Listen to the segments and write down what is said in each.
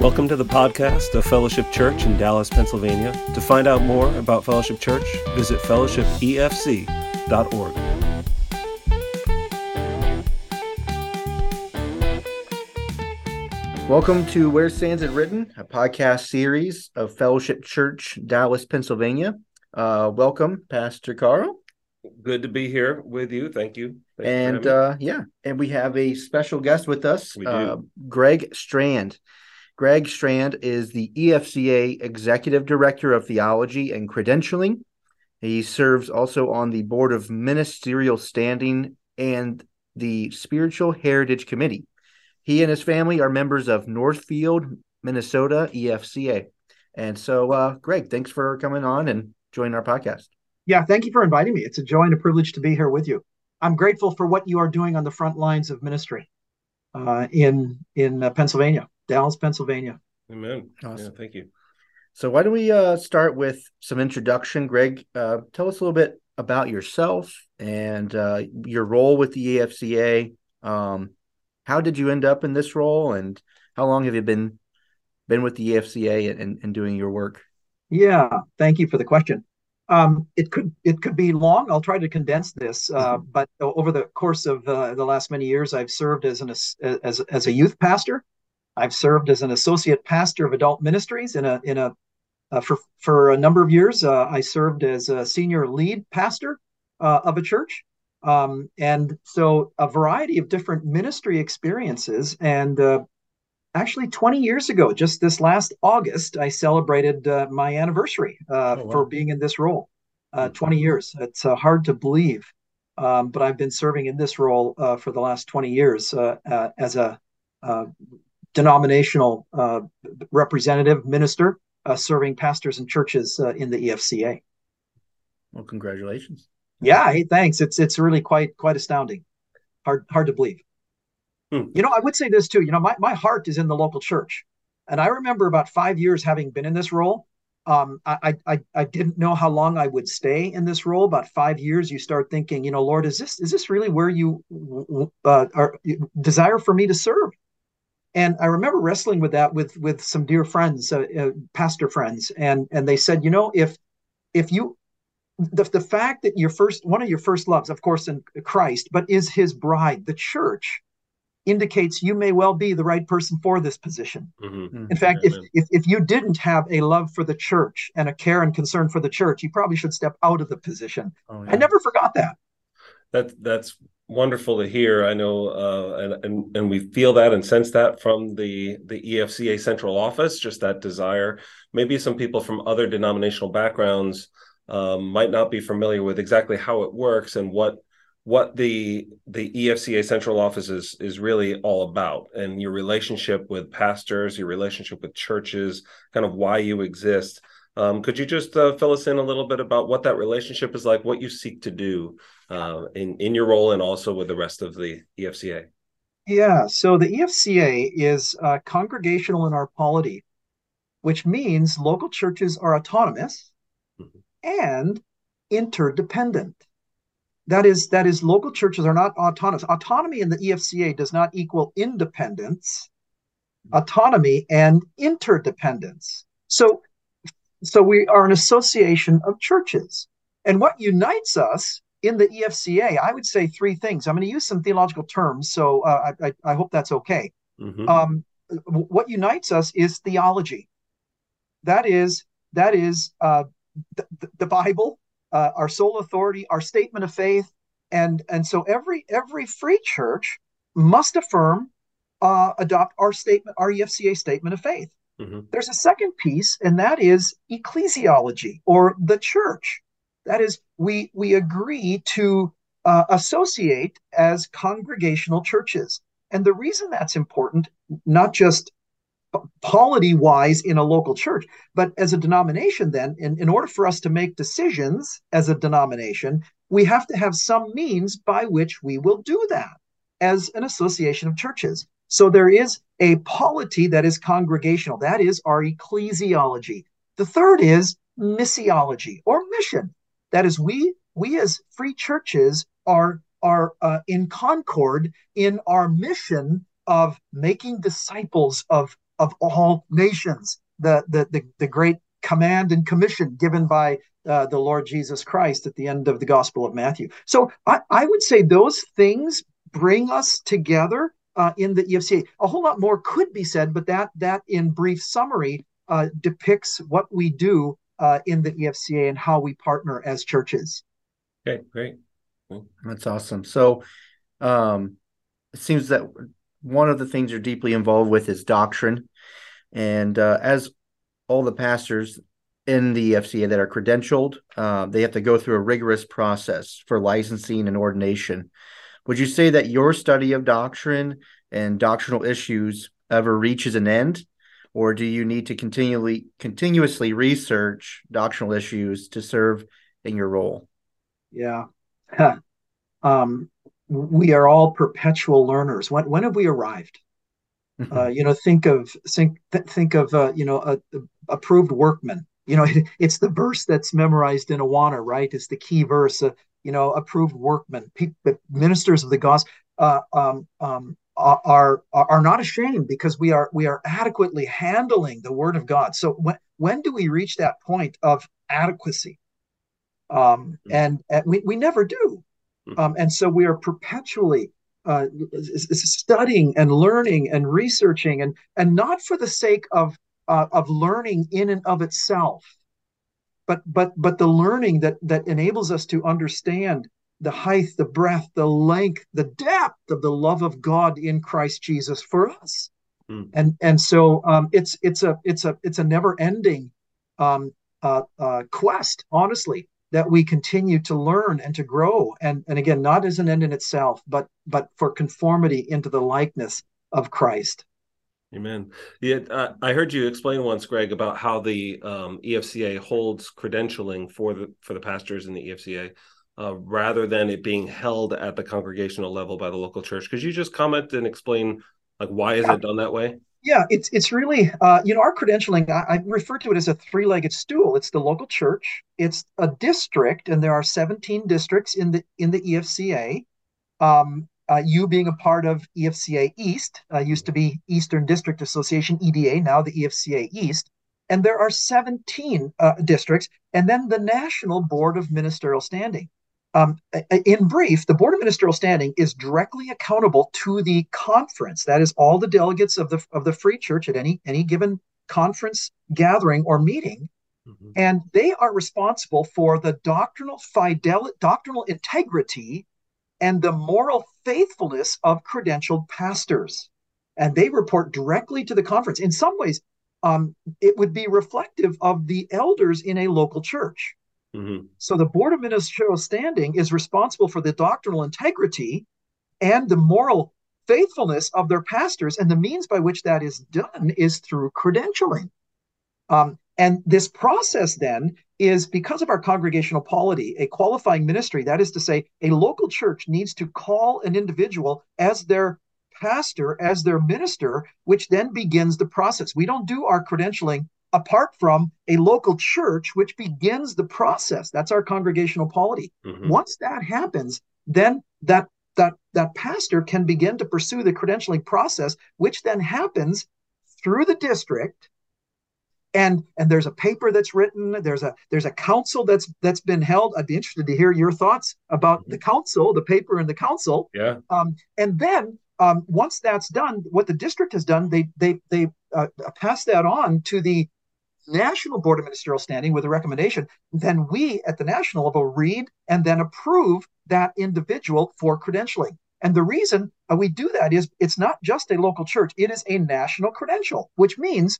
Welcome to the podcast of Fellowship Church in Dallas, Pennsylvania. To find out more about Fellowship Church, visit fellowshipefc.org. Welcome to Where Stands It Written, a podcast series of Fellowship Church, Dallas, Pennsylvania. Uh, welcome, Pastor Carl. Good to be here with you. Thank you. Thank and uh, yeah, and we have a special guest with us, We do. uh, Greg Strand. Greg Strand is the EFCA Executive Director of Theology and Credentialing. He serves also on the Board of Ministerial Standing and the Spiritual Heritage Committee. He and his family are members of Northfield, Minnesota EFCA. And so, uh, Greg, thanks for coming on and joining our podcast. Yeah, thank you for inviting me. It's a joy and a privilege to be here with you. I'm grateful for what you are doing on the front lines of ministry uh, in in uh, Pennsylvania, Dallas, Pennsylvania. Amen. Awesome. Yeah, thank you. So why don't we uh, start with some introduction, Greg? Uh, tell us a little bit about yourself and uh, your role with the EFCA. Um, how did you end up in this role, and how long have you been been with the EFCA and, and doing your work? Yeah, thank you for the question. Um, it could it could be long. I'll try to condense this. Uh, but over the course of uh, the last many years, I've served as an as as a youth pastor. I've served as an associate pastor of adult ministries in a in a uh, for for a number of years. Uh, I served as a senior lead pastor uh, of a church, um, and so a variety of different ministry experiences. And uh, actually, 20 years ago, just this last August, I celebrated uh, my anniversary uh, Oh, wow. for being in this role. Uh, 20 years. It's uh, hard to believe, um, but I've been serving in this role uh, for the last 20 years as a uh, denominational uh, representative minister uh, serving pastors and churches uh, in the EFCA. Well, congratulations. Yeah, hey, thanks. It's it's really quite quite astounding. Hard hard to believe. Hmm. You know, I would say this too. You know, my, my heart is in the local church. And I remember about five years having been in this role. Um, I, I I didn't know how long I would stay in this role. About five years, you start thinking, you know, Lord, is this is this really where you uh, are desire for me to serve? And I remember wrestling with that with with some dear friends, uh, uh, pastor friends, and and they said, you know, if if you the, the fact that your first one of your first loves of course in christ but is his bride the church indicates you may well be the right person for this position. Hmm in fact if, if if you didn't have a love for the church and a care and concern for the church you probably should step out of the position. Oh, i never forgot that. That that's wonderful to hear. I know, uh, and and and we feel that and sense that from the the EFCA central office. Just that desire. Maybe some people from other denominational backgrounds um, might not be familiar with exactly how it works and what what the the EFCA central office is is really all about, and your relationship with pastors, your relationship with churches, kind of why you exist. Um, could you just uh, fill us in a little bit about what that relationship is like, what you seek to do uh, in in your role, and also with the rest of the EFCA? yeah so the efca is uh, congregational in our polity which means local churches are autonomous Mhm. and interdependent. That is that is local churches are not autonomous. Autonomy in the efca does not equal independence. Autonomy and interdependence. So so we are an association of churches. And what unites us in the efca i would say three things. I'm going to use some theological terms so uh, I, I, hope that's okay. Mhm. um, what unites us is theology. That is that is uh, the, the bible uh, our sole authority our statement of faith and and so every every free church must affirm uh, adopt our statement our efca statement of faith Mhm. there's a second piece and that is ecclesiology or the church. That is we we agree to uh, associate as congregational churches. And the reason that's important not just polity wise in a local church but as a denomination then in, in order for us to make decisions as a denomination we have to have some means by which we will do that as an association of churches so there is a polity that is congregational. That is our ecclesiology. The third is missiology or mission. That is we we as free churches are are uh, in concord in our mission of making disciples of of all nations, the, the, the, the great command and commission given by uh, the Lord Jesus Christ at the end of the Gospel of Matthew. So I, I would say those things bring us together uh, in the EFCA. A whole lot more could be said, but that that in brief summary uh, depicts what we do uh, in the EFCA and how we partner as churches. Okay, great. That's awesome. So um, it seems that one of the things you're deeply involved with is doctrine. And uh, as all the pastors in the FCA that are credentialed, uh, they have to go through a rigorous process for licensing and ordination. Would you say that your study of doctrine and doctrinal issues ever reaches an end, or do you need to continually continuously research doctrinal issues to serve in your role? Yeah. um, we are all perpetual learners. When when have we arrived? Uh, you know, think of think think of uh, you know a, a approved workman. You know, it, it's the verse that's memorized in Awana, right? It's the key verse. Uh, you know, approved workmen, people, ministers of the gospel uh, um, um, are are not ashamed because we are we are adequately handling the word of God. So when when do we reach that point of adequacy? Um, mm-hmm. and, and we we never do. Mm-hmm. Um, and so we are perpetually uh, studying and learning and researching, and and not for the sake of uh, of learning in and of itself, but but but the learning that that enables us to understand the height, the breadth, the length, the depth of the love of God in Christ Jesus for us. Mm. And and so um, it's it's a it's a it's a never ending um, uh, uh, quest, honestly, that we continue to learn and to grow and and again not as an end in itself but but for conformity into the likeness of christ amen yeah uh, i heard you explain once greg about how the um, efca holds credentialing for the for the pastors in the efca uh, rather than it being held at the congregational level by the local church could you just comment and explain like why is yeah. it done that way yeah, it's it's really uh, you know our credentialing. I, I, refer to it as a three-legged stool. It's the local church. It's a district, and there are 17 districts in the in the EFCA. Um, uh, you being a part of EFCA East uh, used to be Eastern District Association EDA, now the EFCA East, and there are 17 uh, districts, and then the National Board of Ministerial Standing. Um, in brief, the Board of Ministerial Standing is directly accountable to the conference. That is all the delegates of the of the Free Church at any any given conference gathering or meeting, mm-hmm. and they are responsible for the doctrinal fidelity, doctrinal integrity, and the moral faithfulness of credentialed pastors. And they report directly to the conference. In some ways, um, it would be reflective of the elders in a local church. Mm-hmm. So the Board of Ministerial Standing is responsible for the doctrinal integrity and the moral faithfulness of their pastors, and the means by which that is done is through credentialing. Um, and this process then is because of our congregational polity, a qualifying ministry, that is to say, a local church needs to call an individual as their pastor, as their minister, which then begins the process. We don't do our credentialing apart from a local church, which begins the process. That's our congregational polity. Mm-hmm. Once that happens, then that that that pastor can begin to pursue the credentialing process, which then happens through the district. And and there's a paper that's written. There's a there's a council that's that's been held. I'd be interested to hear your thoughts about mm-hmm. the council, the paper, and the council. Yeah. Um, and then um, once that's done, what the district has done, they they they uh, pass that on to the National Board of Ministerial Standing with a recommendation, then we at the national level read and then approve that individual for credentialing. And the reason uh, we do that is it's not just a local church, it is a national credential, which means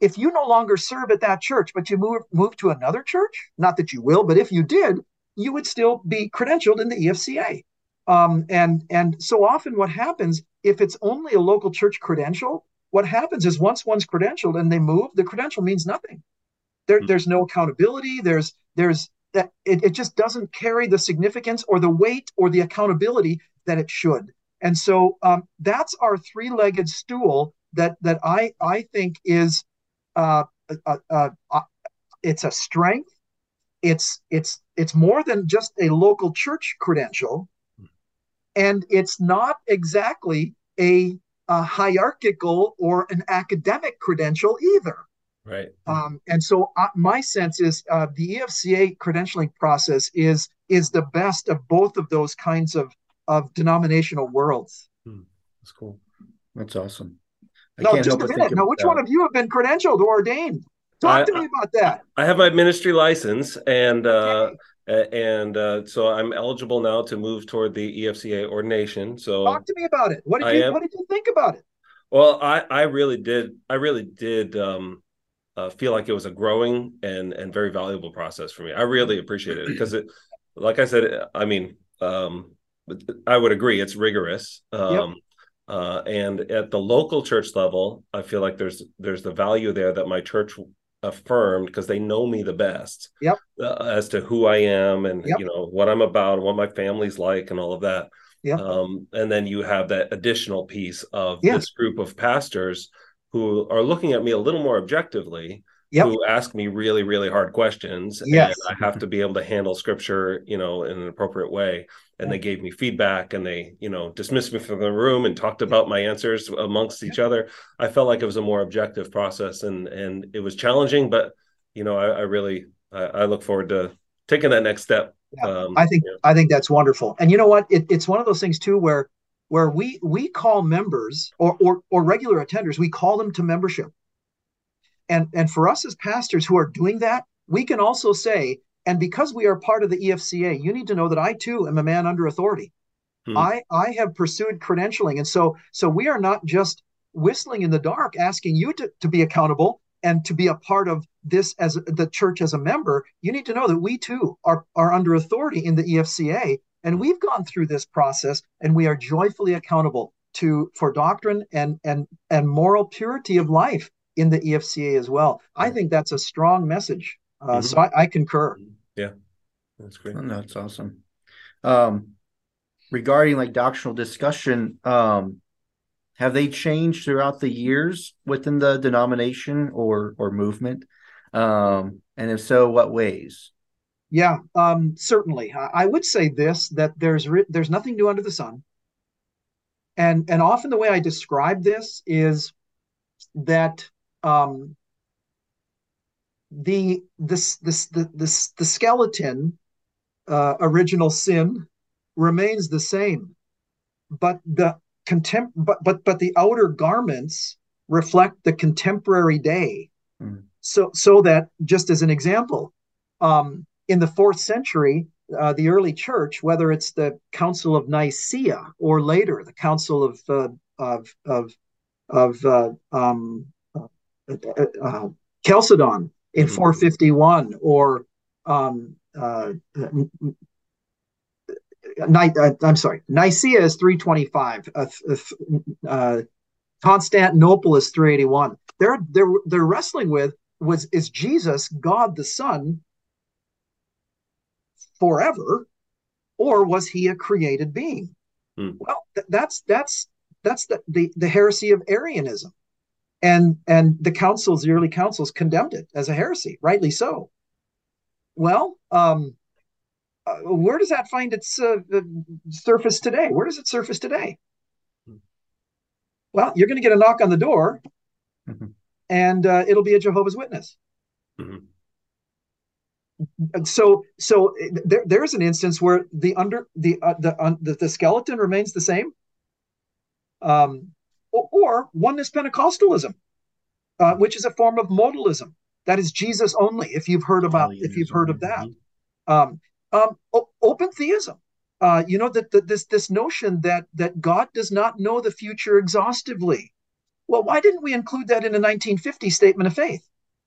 if you no longer serve at that church, but you move, move to another church, not that you will, but if you did, you would still be credentialed in the EFCA. Um, and, and so often what happens if it's only a local church credential, what happens is once one's credentialed and they move, the credential means nothing. There, mm-hmm. There's no accountability. There's there's that it, it just doesn't carry the significance or the weight or the accountability that it should. And so um, that's our three-legged stool that that I I think is uh, uh, uh, uh, it's a strength. It's it's it's more than just a local church credential, and it's not exactly a a hierarchical or an academic credential either. Right. Um, and so uh, my sense is uh, the EFCA credentialing process is is the best of both of those kinds of of denominational worlds. Hmm. That's cool. That's awesome. I no, just a minute. Now, which that. one of you have been credentialed or ordained? Talk I, to me about that. I have my ministry license, and uh, and uh, so I'm eligible now to move toward the EFCA ordination. So talk to me about it. What did you am, What did you think about it? Well, I I really did. I really did. Um, uh, feel like it was a growing and and very valuable process for me. I really appreciate it because it, like I said, I mean, um, I would agree it's rigorous. Um, yep. Uh, and at the local church level, I feel like there's there's the value there that my church affirmed because they know me the best. Yep. Uh, as to who I am and yep. you know what I'm about, what my family's like, and all of that. Yep. Um, and then you have that additional piece of this group of pastors who are looking at me a little more objectively yep. who ask me really really hard questions yes. and i have to be able to handle scripture you know in an appropriate way. And they gave me feedback and they you know dismissed me from the room and talked about my answers amongst each other. I felt like it was a more objective process and and it was challenging but you know i, I really I, I, look forward to taking that next step yeah, um, i think yeah. i think that's wonderful. And you know what? It, it's one of those things too where where we we call members or, or or regular attenders we call them to membership and and for us as pastors who are doing that we can also say and because we are part of the efca you need to know that i too am a man under authority. Hmm. i i have pursued credentialing. And so so we are not just whistling in the dark asking you to, to be accountable and to be a part of this as the church as a member. You need to know that we too are are under authority in the efca and we've gone through this process and we are joyfully accountable to for doctrine and and and moral purity of life in the EFCA as well. I think that's a strong message. Uh, mm-hmm. So I, I, concur. Yeah, that's great. Oh, that's awesome. Um, regarding like doctrinal discussion, um, have they changed throughout the years within the denomination or or movement? Um, and if so, what ways? Yeah, um, certainly. I would say this that there's re- there's nothing new under the sun, and and often the way I describe this is that um, the this this the this the skeleton uh, original sin remains the same, but the contem- but but but the outer garments reflect the contemporary day. Mm. So so that just as an example, um, in the fourth century, uh, the early church, whether it's the Council of Nicaea or later the Council of uh, of of of uh, um, uh, uh, Chalcedon in mm-hmm. 451, or um, uh, Ni- I'm sorry, Nicaea is 325. Constantinople is 381. They're they're they're wrestling with was is Jesus God the Son forever, or was he a created being? Hmm. Well, th- that's that's that's the, the the heresy of Arianism, and and the councils, the early councils, condemned it as a heresy, rightly so. Well, um, uh, where does that find its uh, surface today? Where does it surface today? Well, you're going to get a knock on the door, mm-hmm. and uh, it'll be a Jehovah's Witness. Mm-hmm so so there, there's an instance where the under the uh, the, uh, the, the skeleton remains the same um or, or oneness pentecostalism uh, which is a form of modalism that is jesus only if you've heard about if you've heard of that mm-hmm. um, um open theism uh, you know that, that this this notion that that god does not know the future exhaustively well why didn't we include that in a 1950 statement of faith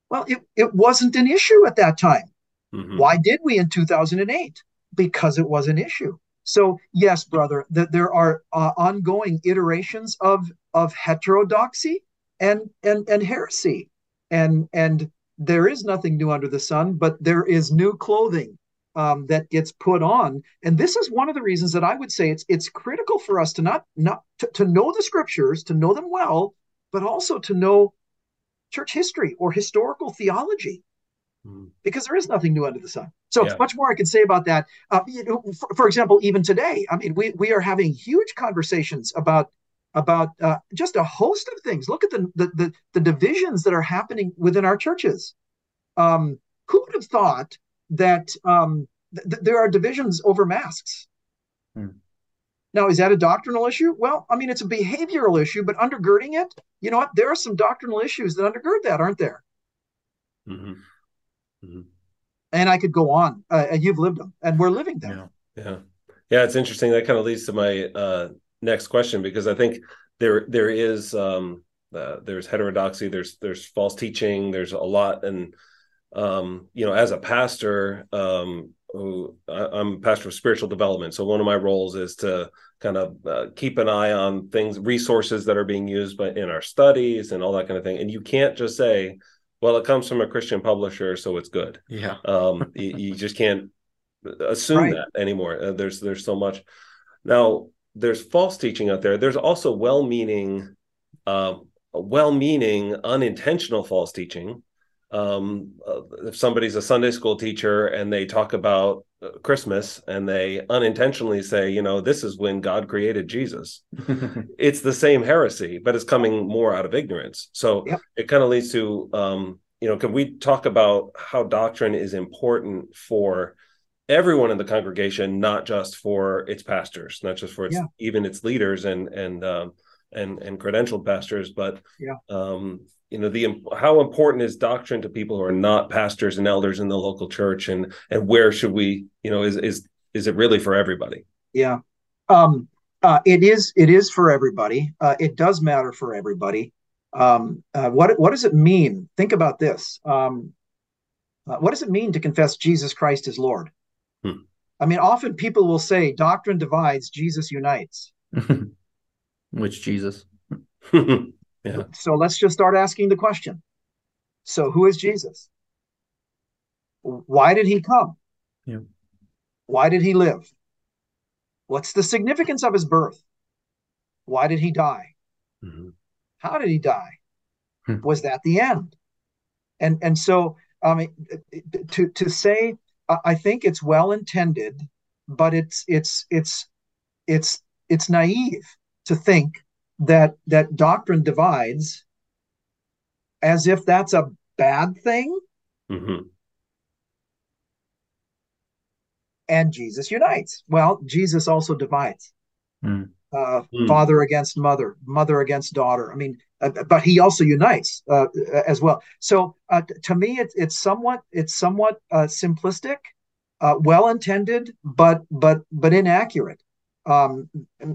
well it, it wasn't an issue at that time Mm-hmm. Why did we in 2008? Because it was an issue. So yes, brother, that there are uh, ongoing iterations of of heterodoxy and and and heresy, and and there is nothing new under the sun, but there is new clothing um, that gets put on, and this is one of the reasons that I would say it's it's critical for us to not not to, to know the scriptures, to know them well, but also to know church history or historical theology. Because there is nothing new under the sun. So yeah. much more I can say about that. Uh, you know, for, for, example, even today, I mean, we we are having huge conversations about about uh, just a host of things. Look at the, the, the the divisions that are happening within our churches. Um, who would have thought that um, th- there are divisions over masks? Hmm. Now, is that a doctrinal issue? Well, I mean, it's a behavioral issue, but undergirding it, you know what? There are some doctrinal issues that undergird that, aren't there? Mm-hmm. Mm-hmm. And I could go on. Uh, and you've lived them, and we're living them. Yeah. yeah, yeah. It's interesting. That kind of leads to my uh, next question because I think there there is um, uh, there's heterodoxy, there's there's false teaching, there's a lot, and um, you know, as a pastor, um, who I'm a pastor of spiritual development. So one of my roles is to kind of uh, keep an eye on things, resources that are being used by in our studies and all that kind of thing. And you can't just say, "Well, it comes from a Christian publisher, so it's good." Yeah, um, you, you, just can't assume right. that anymore. Uh, there's there's so much. Now, there's false teaching out there. There's also well-meaning, uh, well-meaning, unintentional false teaching um, uh, if somebody's a Sunday school teacher and they talk about Christmas and they unintentionally say, you know, this is when God created Jesus, it's the same heresy, but it's coming more out of ignorance. So yep. it kind of leads to, um, you know, can we talk about how doctrine is important for everyone in the congregation, not just for its pastors, not just for its yeah. even its leaders and and um, and and credentialed pastors, but yeah. um, you know the how important is doctrine to people who are not pastors and elders in the local church and and where should we you know is is is it really for everybody? Yeah. Um uh, it is it is for everybody. Uh, it does matter for everybody. Um uh, what what does it mean? Think about this. Um uh, what does it mean to confess jesus christ as lord? Hmm. i mean often people will say doctrine divides jesus unites which jesus Yeah. So let's just start asking the question. So who is Jesus? Why did he come? Yeah. Why did he live? What's the significance of his birth? Why did he die? Mm-hmm. How did he die? Hmm. Was that the end? And and so I mean to to say I think it's well intended, but it's it's it's it's it's naive to think that that doctrine divides as if that's a bad thing mm-hmm. and jesus unites well jesus also divides mm. Uh, mm. father against mother mother against daughter i mean uh, but he also unites uh, as well so uh, to me it's it's somewhat it's somewhat uh, simplistic uh, well intended but but but inaccurate um,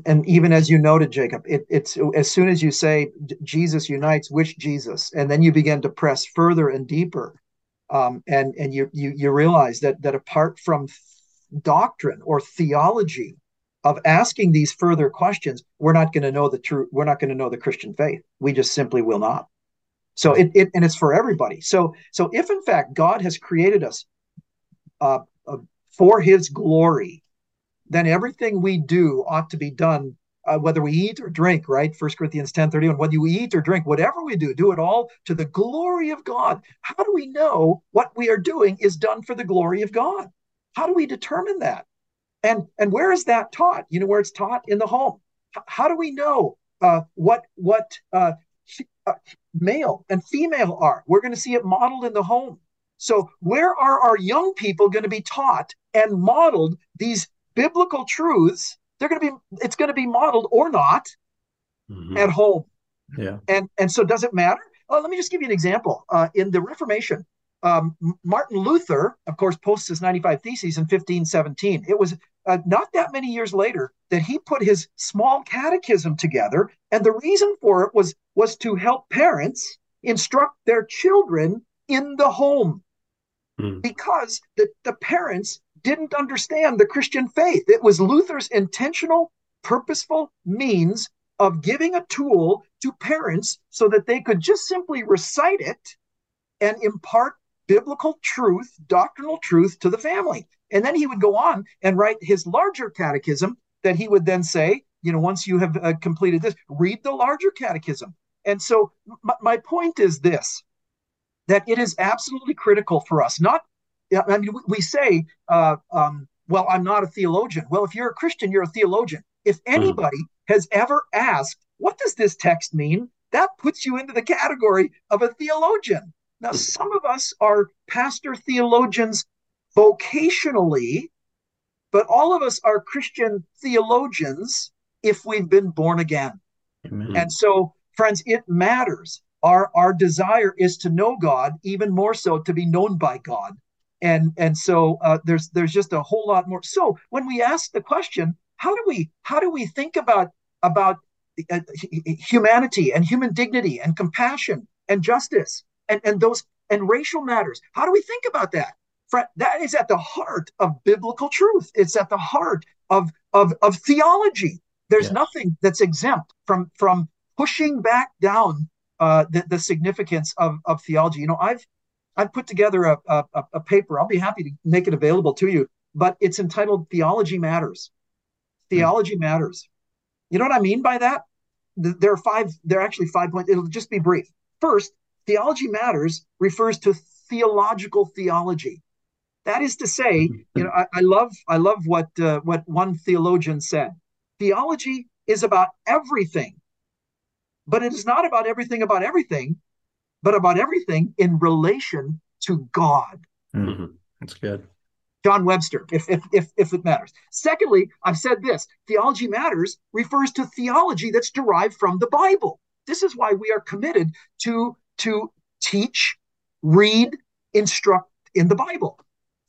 and, even as you noted, Jacob, it, it's as soon as you say Jesus unites, which Jesus, and then you begin to press further and deeper, um, and and you you you realize that that apart from doctrine or theology of asking these further questions, we're not going to know the true. We're not going to know the Christian faith. We just simply will not. So it, it and it's for everybody. So so if in fact God has created us uh, uh, for His glory then everything we do ought to be done uh, whether we eat or drink, right? First Corinthians 10 31, whether you eat or drink, whatever we do, do it all to the glory of God. How do we know what we are doing is done for the glory of God? How do we determine that? And and where is that taught? You know where it's taught in the home. H- how do we know uh, what what uh, uh, male and female are? We're going to see it modeled in the home. So where are our young people going to be taught and modeled these biblical truths they're going to be it's going to be modeled or not mm-hmm. at home. Yeah. And and so does it matter? Oh, let me just give you an example. Uh, in the reformation um, martin luther of course posts his 95 theses in 1517 it was uh, not that many years later that he put his small catechism together and the reason for it was was to help parents instruct their children in the home. Mm. because the, the parents didn't understand the Christian faith. It was Luther's intentional, purposeful means of giving a tool to parents so that they could just simply recite it and impart biblical truth, doctrinal truth to the family. And then he would go on and write his larger catechism that he would then say, you know, once you have uh, completed this, read the larger catechism. And so m- my point is this that it is absolutely critical for us, not I mean, we say, uh, um, well, I'm not a theologian. Well, if you're a Christian, you're a theologian. If hmm. anybody mm. has ever asked what does this text mean? That puts you into the category of a theologian. Now, some of us are pastor theologians vocationally, but all of us are Christian theologians if we've been born again. Amen. And so, friends, it matters. Our, our desire is to know God, even more so to be known by God. And, and so uh, there's there's just a whole lot more. So when we ask the question, how do we how do we think about about uh, humanity and human dignity and compassion and justice and, and those and racial matters. How do we think about that? That is at the heart of biblical truth. It's at the heart of of, of theology. There's nothing that's exempt from from pushing back down uh, the, the significance of, of theology. You know, I've I've put together a, a, a paper. I'll be happy to make it available to you, but it's entitled "Theology Matters." Theology mm. matters. You know what I mean by that? There are five. There are actually five points. It'll just be brief. First, theology matters refers to theological theology. That is to say, you know, I, I love I love what uh, what one theologian said. Theology is about everything, but it is not about everything about everything, but about everything in relation to God. Mm-hmm. That's good. John Webster, if, if, if, if it matters. Secondly, I've said this theology matters refers to theology that's derived from the Bible. This is why we are committed to to teach, read, instruct in the Bible.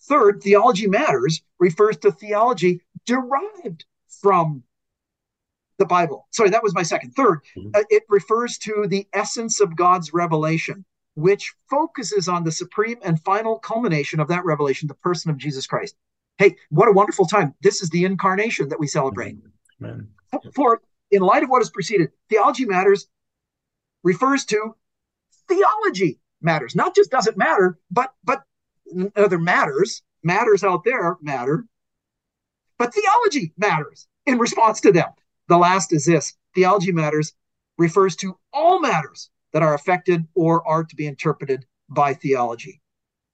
Third, theology matters refers to theology derived from the Bible. Sorry, that was my second. 3rd mm-hmm. uh, it refers to the essence of God's revelation, which focuses on the supreme and final culmination of that revelation, the person of Jesus Christ. Hey, what a wonderful time. This is the incarnation that we celebrate. Amen. Fourth, in light of what has preceded, theology matters refers to theology matters. Not just does it matter, but but other matters, matters out there matter, but theology matters in response to them. The last is this theology matters refers to all matters that are affected or are to be interpreted by theology.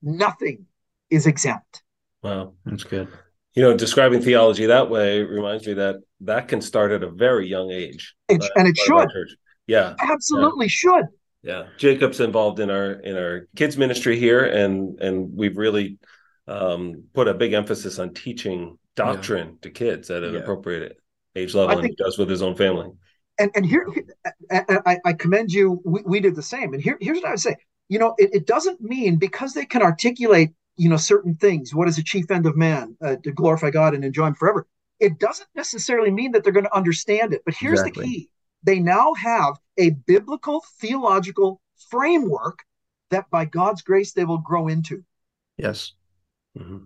Nothing is exempt. Wow, that's good. You know, describing theology that way reminds me that that can start at a very young age. It, and it should. Yeah. Absolutely yeah. should. Yeah, Jacob's involved in our in our kids ministry here, and and we've really um, put a big emphasis on teaching doctrine yeah. to kids at an yeah. appropriate age level, and he does with his own family. And and here, I, I commend you. We, we did the same. And here, here's what I would say. You know, it, it doesn't mean because they can articulate, you know, certain things. What is the chief end of man? Uh, to glorify God and enjoy Him forever. It doesn't necessarily mean that they're going to understand it. But here's exactly. the key: they now have a biblical theological framework that by God's grace they will grow into. Yes. Mm-hmm.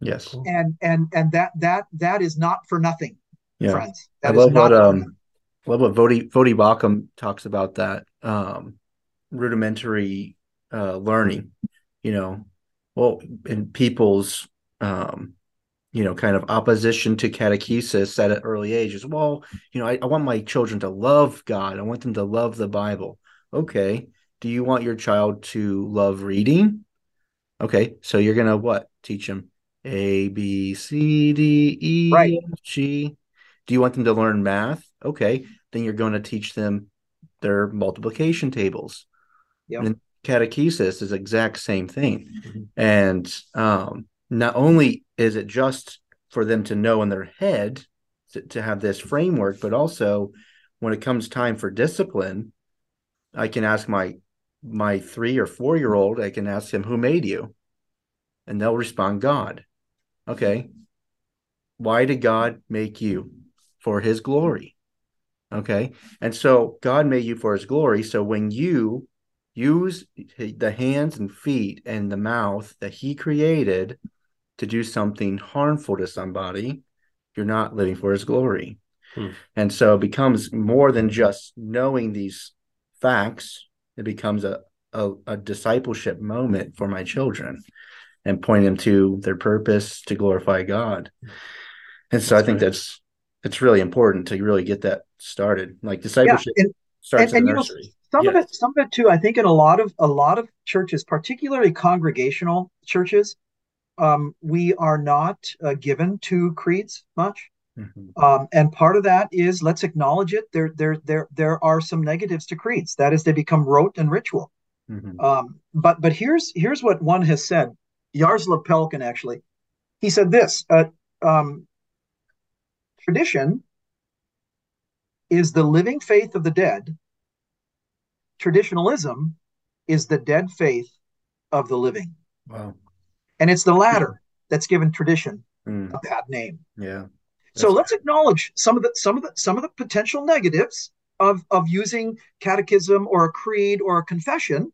Yes. And and and that that that is not for nothing, yeah. friends. That I love what um I love what Voddie Voddie Baucham talks about that um rudimentary uh learning, you know, well in people's um you know, kind of opposition to catechesis at an early age is, well, you know, I, I, want my children to love God. I want them to love the Bible. Okay. Do you want your child to love reading? Okay. So you're going to what? Teach them A, B, C, D, E, right. F, G. Do you want them to learn math? Okay. Then you're going to teach them their multiplication tables. Yep. And catechesis is exact same thing. Mm-hmm. And um, not only is it just for them to know in their head to, to have this framework, but also when it comes time for discipline, I can ask my my three or four year old, I can ask him, Who made you? And they'll respond, God. Okay. Why did God make you? For his glory. Okay. And so God made you for his glory. So when you use the hands and feet and the mouth that he created to do something harmful to somebody, you're not living for his glory. Hmm. And so it becomes more than just knowing these facts, it becomes a, a, a discipleship moment for my children and pointing them to their purpose to glorify God. And so that's I think right. that's it's really important to really get that started. Like discipleship yeah, and, starts and, and, nursery. Know, some of it, some of it too. I think in a lot of a lot of churches, particularly congregational churches, um, we are not uh, given to creeds much. Mm-hmm. Um, and part of that is let's acknowledge it. There, there, there, there are some negatives to creeds. That is, they become rote and ritual. Mm-hmm. Um, but but here's here's what one has said. Jaroslav Pelikan actually, he said this: uh, um, tradition is the living faith of the dead. Traditionalism is the dead faith of the living. Wow. And it's the latter that's given tradition mm. a bad name. Yeah. So let's acknowledge some of the some of the some of the potential negatives of of using catechism or a creed or a confession.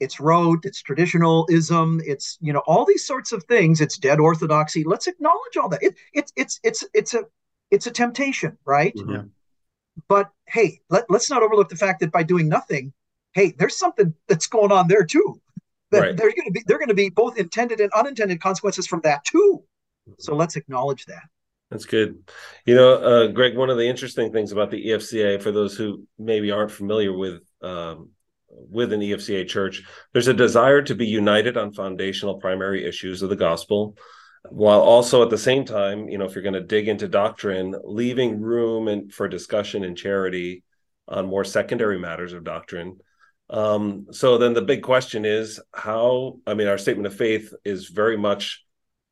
It's rote, it's traditionalism, it's you know all these sorts of things. It's dead orthodoxy. Let's acknowledge all that. It, it's it's it's it's a it's a temptation, right? Mm-hmm. But hey, let, let's not overlook the fact that by doing nothing, hey, there's something that's going on there too. That right. there's going to be they're going to be both intended and unintended consequences from that too. So let's acknowledge that. That's good. You know, uh, Greg, one of the interesting things about the EFCA, for those who maybe aren't familiar with um, with an EFCA church, there's a desire to be united on foundational primary issues of the gospel, while also at the same time, you know, if you're going to dig into doctrine, leaving room and for discussion and charity on more secondary matters of doctrine. Um, so then the big question is how, I mean, our statement of faith is very much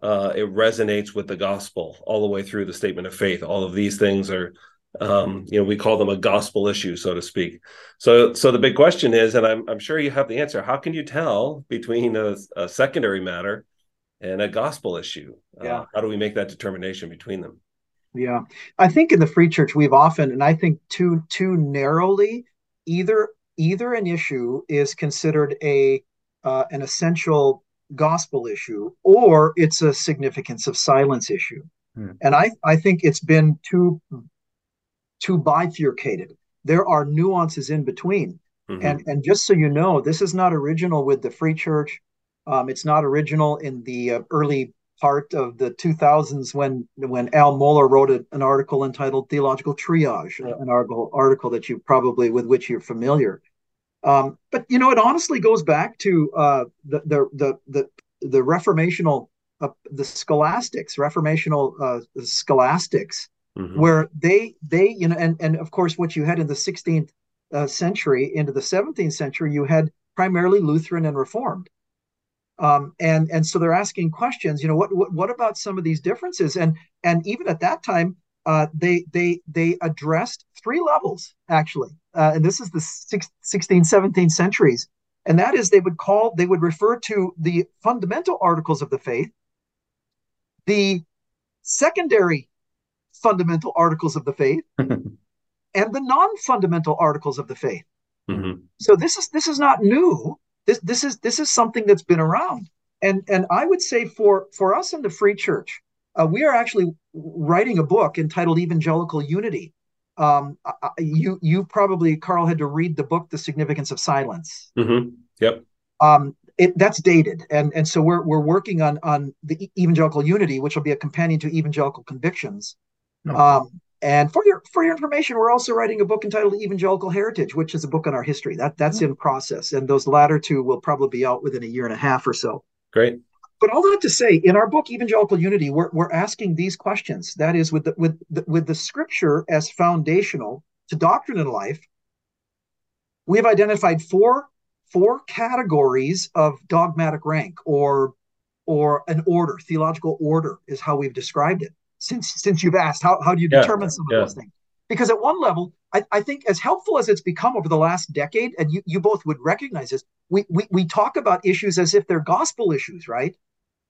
uh, it resonates with the gospel all the way through the statement of faith. All of these things are, um, you know, we call them a gospel issue, so to speak. So, so the big question is, and I'm, I'm sure you have the answer. How can you tell between a, a secondary matter and a gospel issue? Uh, yeah. Uh, how do we make that determination between them? Yeah, I think in the Free Church we've often, and I think too too narrowly, either either an issue is considered a uh, an essential gospel issue or it's a significance of silence issue. Hmm. And I, I think it's been too too bifurcated. There are nuances in between. Mm-hmm. And and just so you know, this is not original with the Free Church. Um, it's not original in the uh, early part of the 2000s when when Al Mohler wrote a, an article entitled "Theological Triage," yeah. an article article that you probably with which you're familiar. Um, but you know, it honestly goes back to uh, the, the the the the reformational uh, the scholastics, reformational uh, scholastics, mm-hmm. where they they you know, and and of course, what you had in the 16th uh, century into the 17th century, you had primarily Lutheran and Reformed. Um, and and so they're asking questions. You know, what, what what about some of these differences? And and even at that time, uh, they they they addressed three levels actually, uh, and this is the 16th, 17th centuries, and that is they would call they would refer to the fundamental articles of the faith, the secondary fundamental articles of the faith, and the non-fundamental articles of the faith. Mm-hmm. So this is this is not new. This this is this is something that's been around, and and I would say for for us in the Free Church, uh, we are actually writing a book entitled Evangelical Unity. Um, you you probably Carl had to read the book The Significance of Silence. Mm-hmm. Yep. Um, it, that's dated, and and so we're we're working on on the Evangelical Unity, which will be a companion to Evangelical Convictions. Oh. Um, and for your for your information, we're also writing a book entitled Evangelical Heritage, which is a book on our history. That that's mm-hmm. in process, and those latter two will probably be out within a year and a half or so. Great. But all that to say, in our book Evangelical Unity, we're, we're asking these questions. That is, with the, with the, with the Scripture as foundational to doctrine and life, we have identified four four categories of dogmatic rank, or or an order, theological order is how we've described it. Since since you've asked, how how do you determine yeah, some of yeah. those things? Because at one level, I, I, think as helpful as it's become over the last decade, and you, you both would recognize this, we, we we talk about issues as if they're gospel issues, right?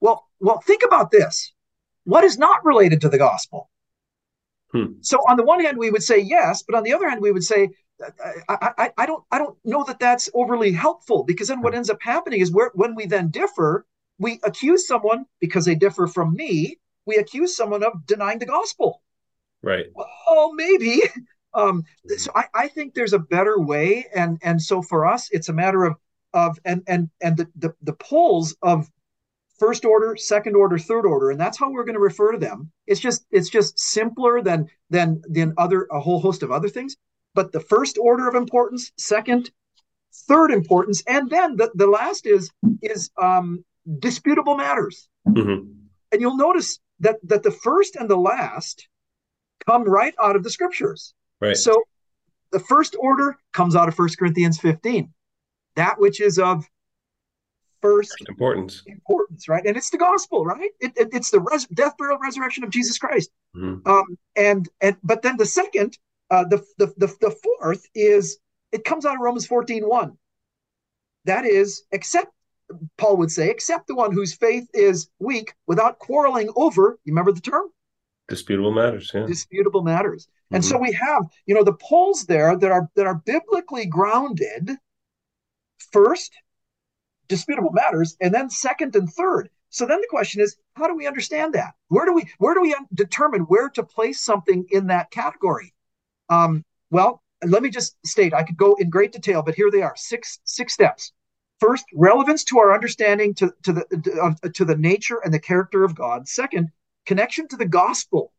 Well, well, think about this. What is not related to the gospel? Hmm. So on the one hand, we would say yes, but on the other hand, we would say I, I, I don't I don't know that that's overly helpful because then what hmm. ends up happening is where when we then differ, we accuse someone because they differ from me. We accuse someone of denying the gospel. Right. Well, maybe. Um, so I, I think there's a better way, and and so for us, it's a matter of of and and and the the, the poles of first order, second order, third order, and that's how we're going to refer to them. It's just it's just simpler than than than other a whole host of other things. But the first order of importance, second, third importance, and then the, the last is is um, disputable matters. Mm-hmm. And you'll notice that that the first and the last come right out of the scriptures. Right. So the first order comes out of 1 Corinthians 15. That which is of first importance. importance, right? And it's the gospel, right? It, it, it's the res- death, burial, resurrection of Jesus Christ. Mhm. Um, and and but then the second, uh, the, the the the fourth is it comes out of Romans 14, 1. That is, except Paul would say, except the one whose faith is weak, without quarreling over. You remember the term? Disputable matters. Yeah. disputable matters. And Mhm. so we have, you know, the poles there that are that are biblically grounded. First, disputable matters, and then second and third. So then the question is, how do we understand that? Where do we where do we determine where to place something in that category? Um, well, let me just state. I could go in great detail, but here they are: six six steps. First, relevance to our understanding to to the to the nature and the character of God. Second, connection to the gospel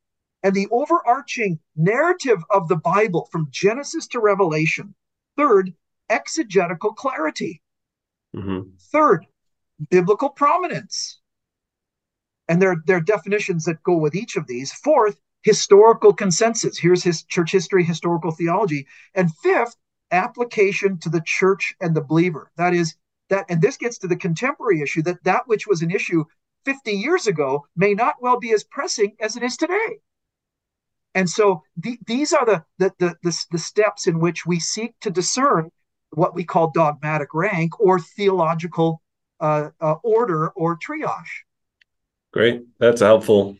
and the overarching narrative of the Bible from Genesis to Revelation. Third, exegetical clarity. Mhm. Third, biblical prominence. And there, there are definitions that go with each of these. Fourth, historical consensus. Here's his church history, historical theology. And fifth, application to the church and the believer. That is that, and this gets to the contemporary issue that that which was an issue 50 years ago may not well be as pressing as it is today. And so the, these are the, the, the, the, the steps in which we seek to discern what we call dogmatic rank or theological uh, uh, order or triage. Great. That's a helpful,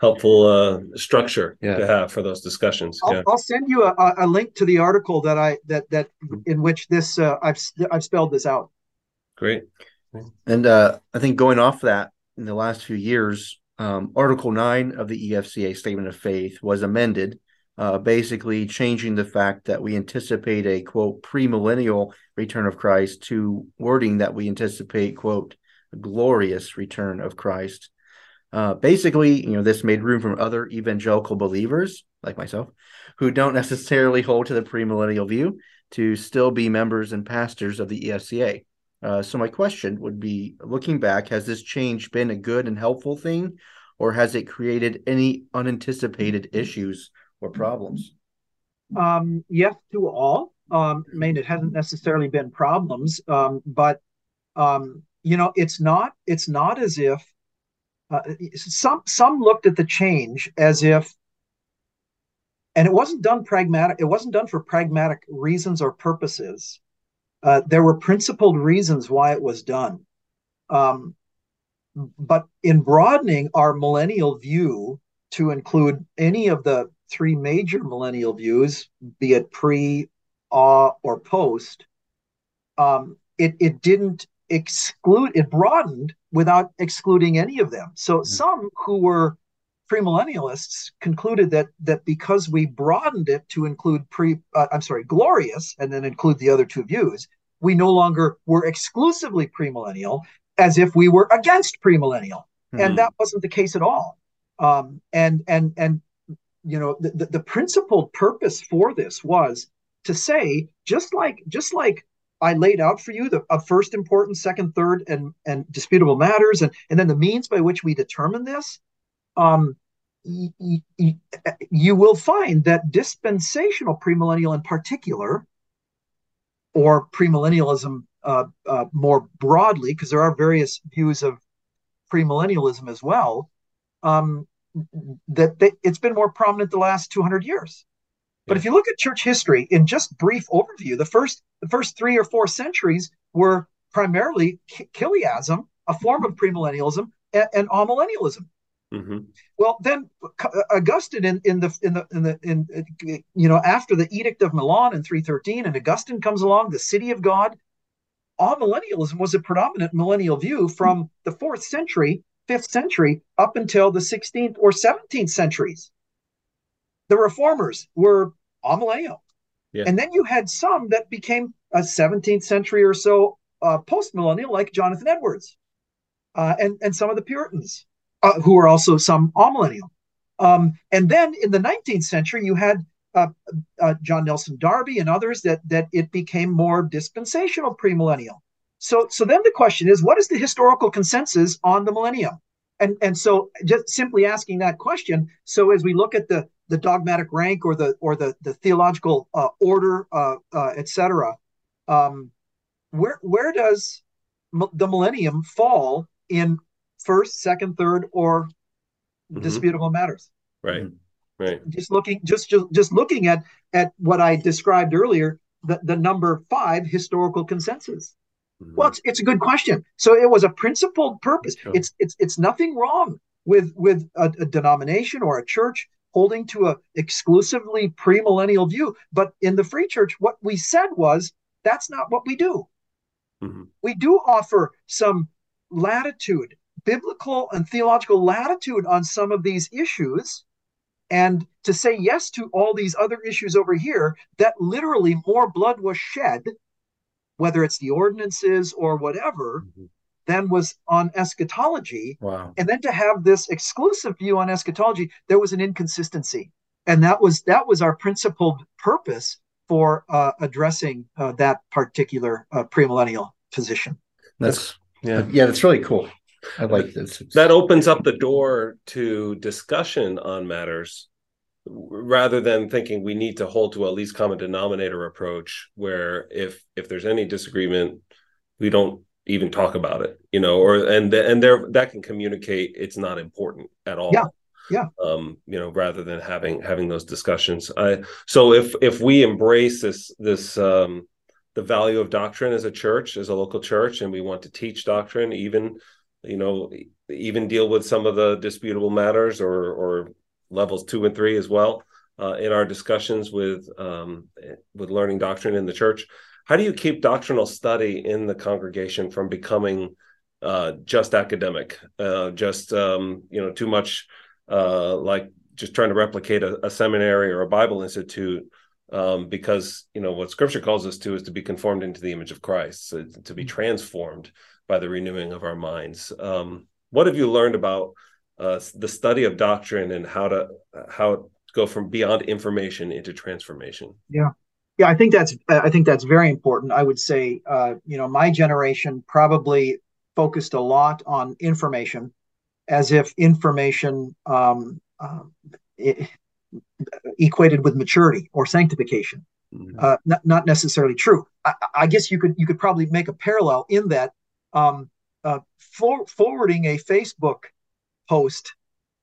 helpful uh, structure Yeah. to have for those discussions. I'll, yeah. I'll send you a, a- a link to the article that I that that in which this uh, I've I've spelled this out. Great. And uh, I think going off that in the last few years, um, Article 9 of the EFCA Statement of Faith was amended, uh, basically changing the fact that we anticipate a quote premillennial return of Christ to wording that we anticipate quote glorious return of Christ. Uh, basically, you know, this made room for other evangelical believers like myself who don't necessarily hold to the premillennial view to still be members and pastors of the EFCA. Uh, so my question would be, looking back, has this change been a good and helpful thing, or has it created any unanticipated issues or problems? Um, yes to all. Um, I mean, it hasn't necessarily been problems, um, but um, you know, it's not. It's not as if uh, some some looked at the change as if, and it wasn't done pragmatic. It wasn't done for pragmatic reasons or purposes. Uh, there were principled reasons why it was done. Um, but in broadening our millennial view to include any of the three major millennial views, be it pre, uh, or post, um, it, it didn't exclude, it broadened without excluding any of them. So some who were premillennialists concluded that that because we broadened it to include pre, uh, I'm sorry, glorious, and then include the other two views, we no longer were exclusively premillennial, as if we were against premillennial, Hmm. and that wasn't the case at all. Um, and and and you know the, the, the principal purpose for this was to say just like just like I laid out for you the uh, first important, second, third, and and disputable matters, and and then the means by which we determine this. Um, y- y- you will find that dispensational premillennial, in particular, or premillennialism uh, uh, more broadly, because there are various views of premillennialism as well. Um, that they, it's been more prominent the last 200 years. But if you look at church history in just brief overview, the first the first three or four centuries were primarily chiliasm, a form of premillennialism, and, and amillennialism. Hmm Well, then Augustine in, in the in the in the in you know after the Edict of Milan in 313, and Augustine comes along, the city of God. Amillennialism was a predominant millennial view from the fourth century, fifth century, up until the 16th or 17th centuries. The reformers were amillennial. Yeah. And then you had some that became a 17th century or so uh, post millennial, like Jonathan Edwards, uh, and, and some of the Puritans, uh, who were also some amillennial. Um, and then in the 19th century, you had uh, uh, John Nelson Darby and others that that it became more dispensational premillennial. So so then the question is, what is the historical consensus on the millennium? And and so just simply asking that question. So as we look at the the dogmatic rank or the or the the theological uh, order, uh, uh, etc. Um, where where does the millennium fall in first, second, third, or mm-hmm. disputable matters? Right. Mm-hmm. Right. Just looking just, just just looking at at what I described earlier, the, the number five historical consensus. Mm-hmm. Well, it's, it's a good question. So it was a principled purpose. Sure. It's it's it's nothing wrong with with a, a denomination or a church holding to a exclusively premillennial view. But in the free church, what we said was that's not what we do. Mm-hmm. We do offer some latitude, biblical and theological latitude on some of these issues. And to say yes to all these other issues over here, that literally more blood was shed, whether it's the ordinances or whatever, mm-hmm. than was on eschatology. Wow. And then to have this exclusive view on eschatology, there was an inconsistency. And that was that was our principled purpose for uh, addressing uh, that particular uh, premillennial position. That's yeah, yeah, that's really cool. I like this. That opens up the door to discussion on matters rather than thinking we need to hold to a least common denominator approach where if if there's any disagreement we don't even talk about it you know or and and there that can communicate it's not important at all. Yeah yeah. Um you know rather than having having those discussions. I so if if we embrace this this um the value of doctrine as a church as a local church and we want to teach doctrine even you know even deal with some of the disputable matters or or levels two and three as well uh, in our discussions with um, with learning doctrine in the church. How do you keep doctrinal study in the congregation from becoming uh, just academic? Uh, just um, you know too much uh, like just trying to replicate a, a, seminary or a Bible institute, um, because you know what Scripture calls us to is to be conformed into the image of Christ, so to be transformed by the renewing of our minds. Um, what have you learned about uh, the study of doctrine and how to how to go from beyond information into transformation? Yeah. Yeah, I think that's I think that's very important. I would say, uh, you know, my generation probably focused a lot on information, as if information um, uh, equated with maturity or sanctification. Mm-hmm. Uh, not, not necessarily true. I, I, guess you could you could probably make a parallel in that um, uh, for, forwarding a Facebook post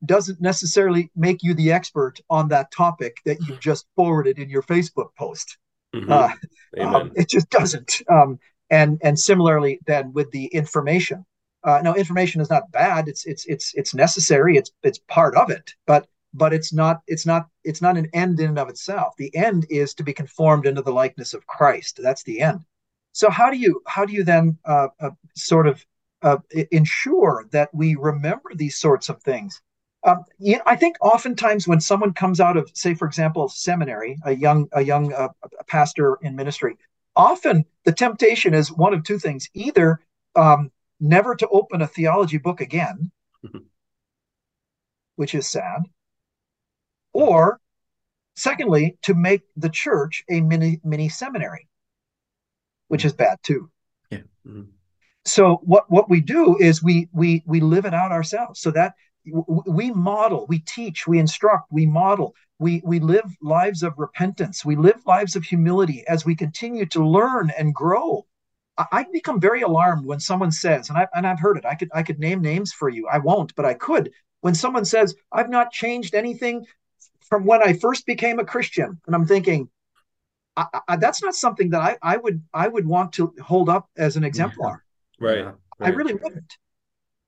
doesn't necessarily make you the expert on that topic that you just forwarded in your Facebook post. Mm-hmm. Uh, um, it just doesn't. Um, and and similarly, then with the information, uh, now, information is not bad. It's it's it's it's necessary. It's it's part of it, but but it's not it's not it's not an end in and of itself. The end is to be conformed into the likeness of Christ. That's the end. So how do you how do you then uh, uh, sort of uh, ensure that we remember these sorts of things? Um, you know, I think oftentimes when someone comes out of, say, for example, seminary, a young a young uh, pastor in ministry, often the temptation is one of two things: either um, never to open a theology book again, which is sad. Or, secondly, to make the church a mini mini seminary, which is bad too. Yeah. Mm-hmm. So what what we do is we we we live it out ourselves. So that we model, we teach, we instruct, we model, we we live lives of repentance, we live lives of humility as we continue to learn and grow I become very alarmed when someone says, and, I, and I've heard it. I could I could name names for you. I won't, but I could. When someone says, "I've not changed anything from when I first became a Christian," and I'm thinking, I, I, that's not something that I, I would I would want to hold up as an exemplar. Right. right. I really wouldn't.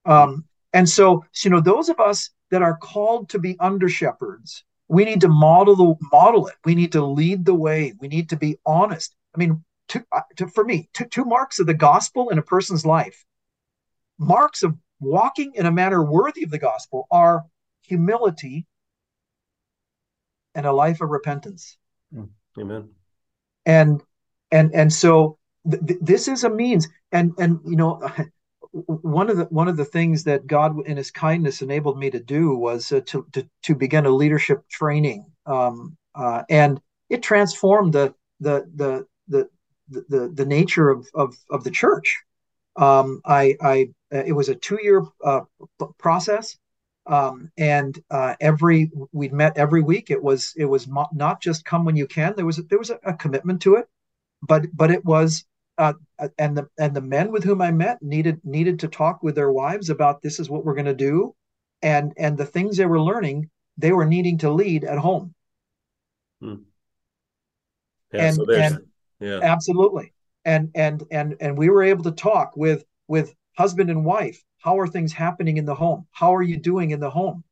Um, and so, you know, those of us that are called to be under shepherds, we need to model the model it. We need to lead the way. We need to be honest. I mean, two, uh, to, for me, two, two marks of the gospel in a person's life. Marks of walking in a manner worthy of the gospel are humility and a life of repentance. Hmm. Amen. And and and so th- th- this is a means. And and you know, one of the one of the things that God in His kindness enabled me to do was uh, to, to to begin a leadership training, um, uh, and it transformed the the the the the, the, nature of, of, of the church. Um, I, I, it was a two year uh, process. Um, and uh, every we'd met every week. It was it was not just come when you can. There was there was a, a commitment to it, but but it was uh, and the and the men with whom I met needed needed to talk with their wives about this is what we're going to do, and and the things they were learning they were needing to lead at home. Hmm. Yeah, and, so and yeah, absolutely, and and and and we were able to talk with with husband and wife. How are things happening in the home? How are you doing in the home?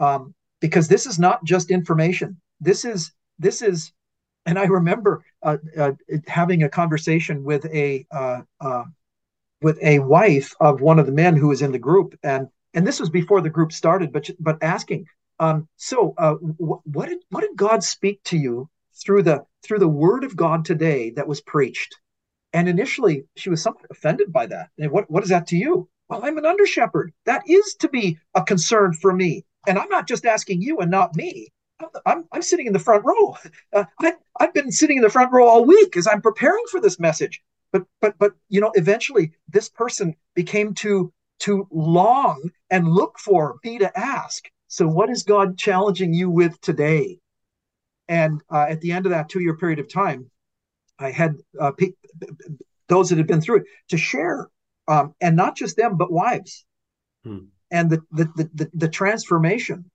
Um, because this is not just information. This is this is, and I remember uh, uh, having a conversation with a uh, uh with a wife of one of the men who was in the group, and and this was before the group started, but but asking, um, so uh, what did what did God speak to you through the through the word of God today that was preached? And initially, she was somewhat offended by that. And what what is that to you? Well, I'm an under shepherd. That is to be a concern for me. And I'm not just asking you and not me. I'm, I'm sitting in the front row. Uh, I, I've been sitting in the front row all week as I'm preparing for this message. But but but you know, eventually this person became to to long and look for me to ask. So, what is God challenging you with today? And uh, at the end of that two year period of time, I had uh, pe- those that had been through it to share, um, and not just them, but wives, hmm. and the, the, the the transformation,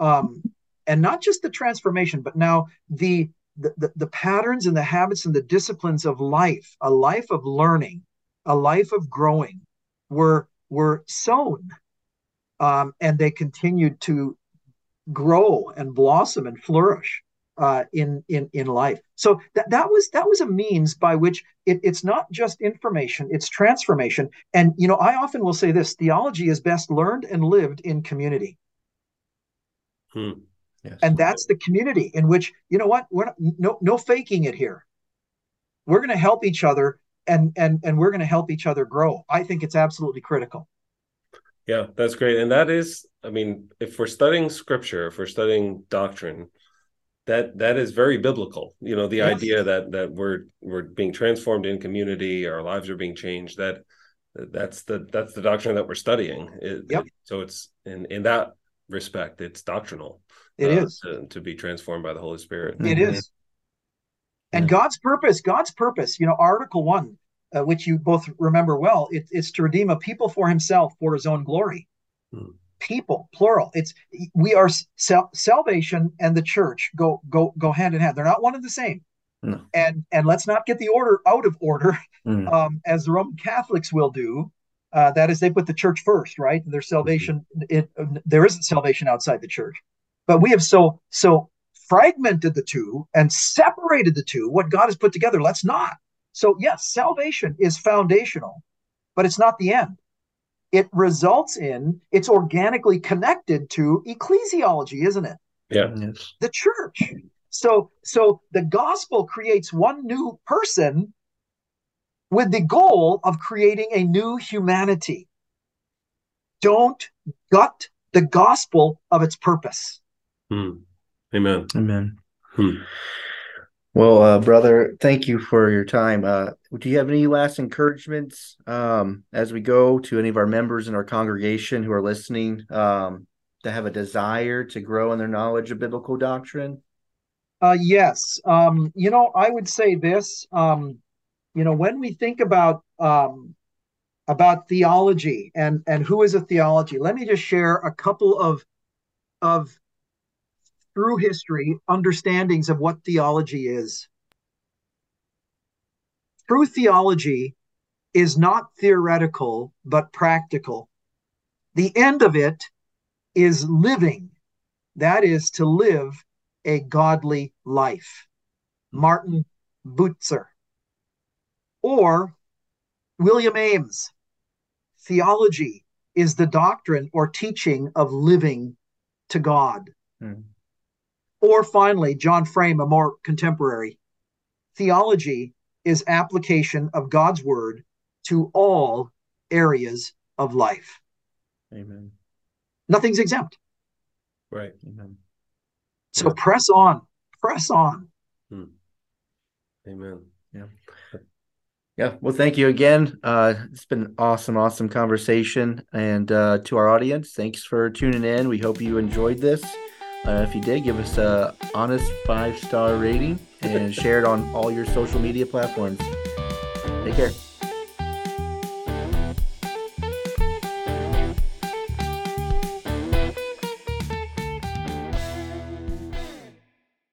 um, and not just the transformation, but now the, the the patterns and the habits and the disciplines of life, a life of learning, a life of growing, were were sown um, and they continued to grow and blossom and flourish uh, in in in life. So that that was that was a means by which it, it's not just information; it's transformation. And you know, I often will say this: theology is best learned and lived in community. Hmm. Yes. And that's the community in which you know what we're not, no no faking it here. We're going to help each other, and and and we're going to help each other grow. I think it's absolutely critical. Yeah, that's great. And that is, I mean, if we're studying scripture, if we're studying doctrine, that that is very biblical. You know, the yes. idea that that we're we're being transformed in community, our lives are being changed. That that's the that's the doctrine that we're studying. It, yep. So it's in in that respect, it's doctrinal. It uh, is to, to, be transformed by the Holy Spirit. It mm-hmm. is. And God's purpose, God's purpose, you know, Article One uh, which you both remember well, it, it's to redeem a people for himself for his own glory. Hmm. People, plural. It's we are sal- salvation and the church go go go hand in hand. They're not one and the same. No. And and let's not get the order out of order, mm. um, as the Roman Catholics will do. Uh, that is, they put the church first, right? Their salvation, mm-hmm. it, uh, there isn't salvation outside the church, but we have so so fragmented the two and separated the two. What God has put together, let's not. So, yes, salvation is foundational, but it's not the end. It results in, it's organically connected to ecclesiology, isn't it? Yeah. Yes. The church. So, so the gospel creates one new person with the goal of creating a new humanity. Don't gut the gospel of its purpose. Hmm. Amen. Amen. Hmm. Well, uh, brother, thank you for your time. Uh, do you have any last encouragements um, as we go to any of our members in our congregation who are listening um, to have a desire to grow in their knowledge of biblical doctrine? Uh, yes. Um, you know, I would say this. Um, you know, when we think about um, about theology and and who is a theology, let me just share a couple of of through history understandings of what theology is. True theology is not theoretical, but practical. The end of it is living, that is, to live a godly life. Martin Bucer. Or William Ames. Theology is the doctrine or teaching of living to God. Hmm. Or finally, John Frame, a more contemporary. Theology is application of God's word to all areas of life. Amen. Nothing's exempt. Right. Amen. So yeah. press on, press on. Hmm. Amen. Yeah. Yeah. Well, thank you again. Uh, it's been an awesome, awesome conversation. And uh, to our audience, thanks for tuning in. We hope you enjoyed this. Uh, if you did, give us a honest five star rating and share it on all your social media platforms. Take care.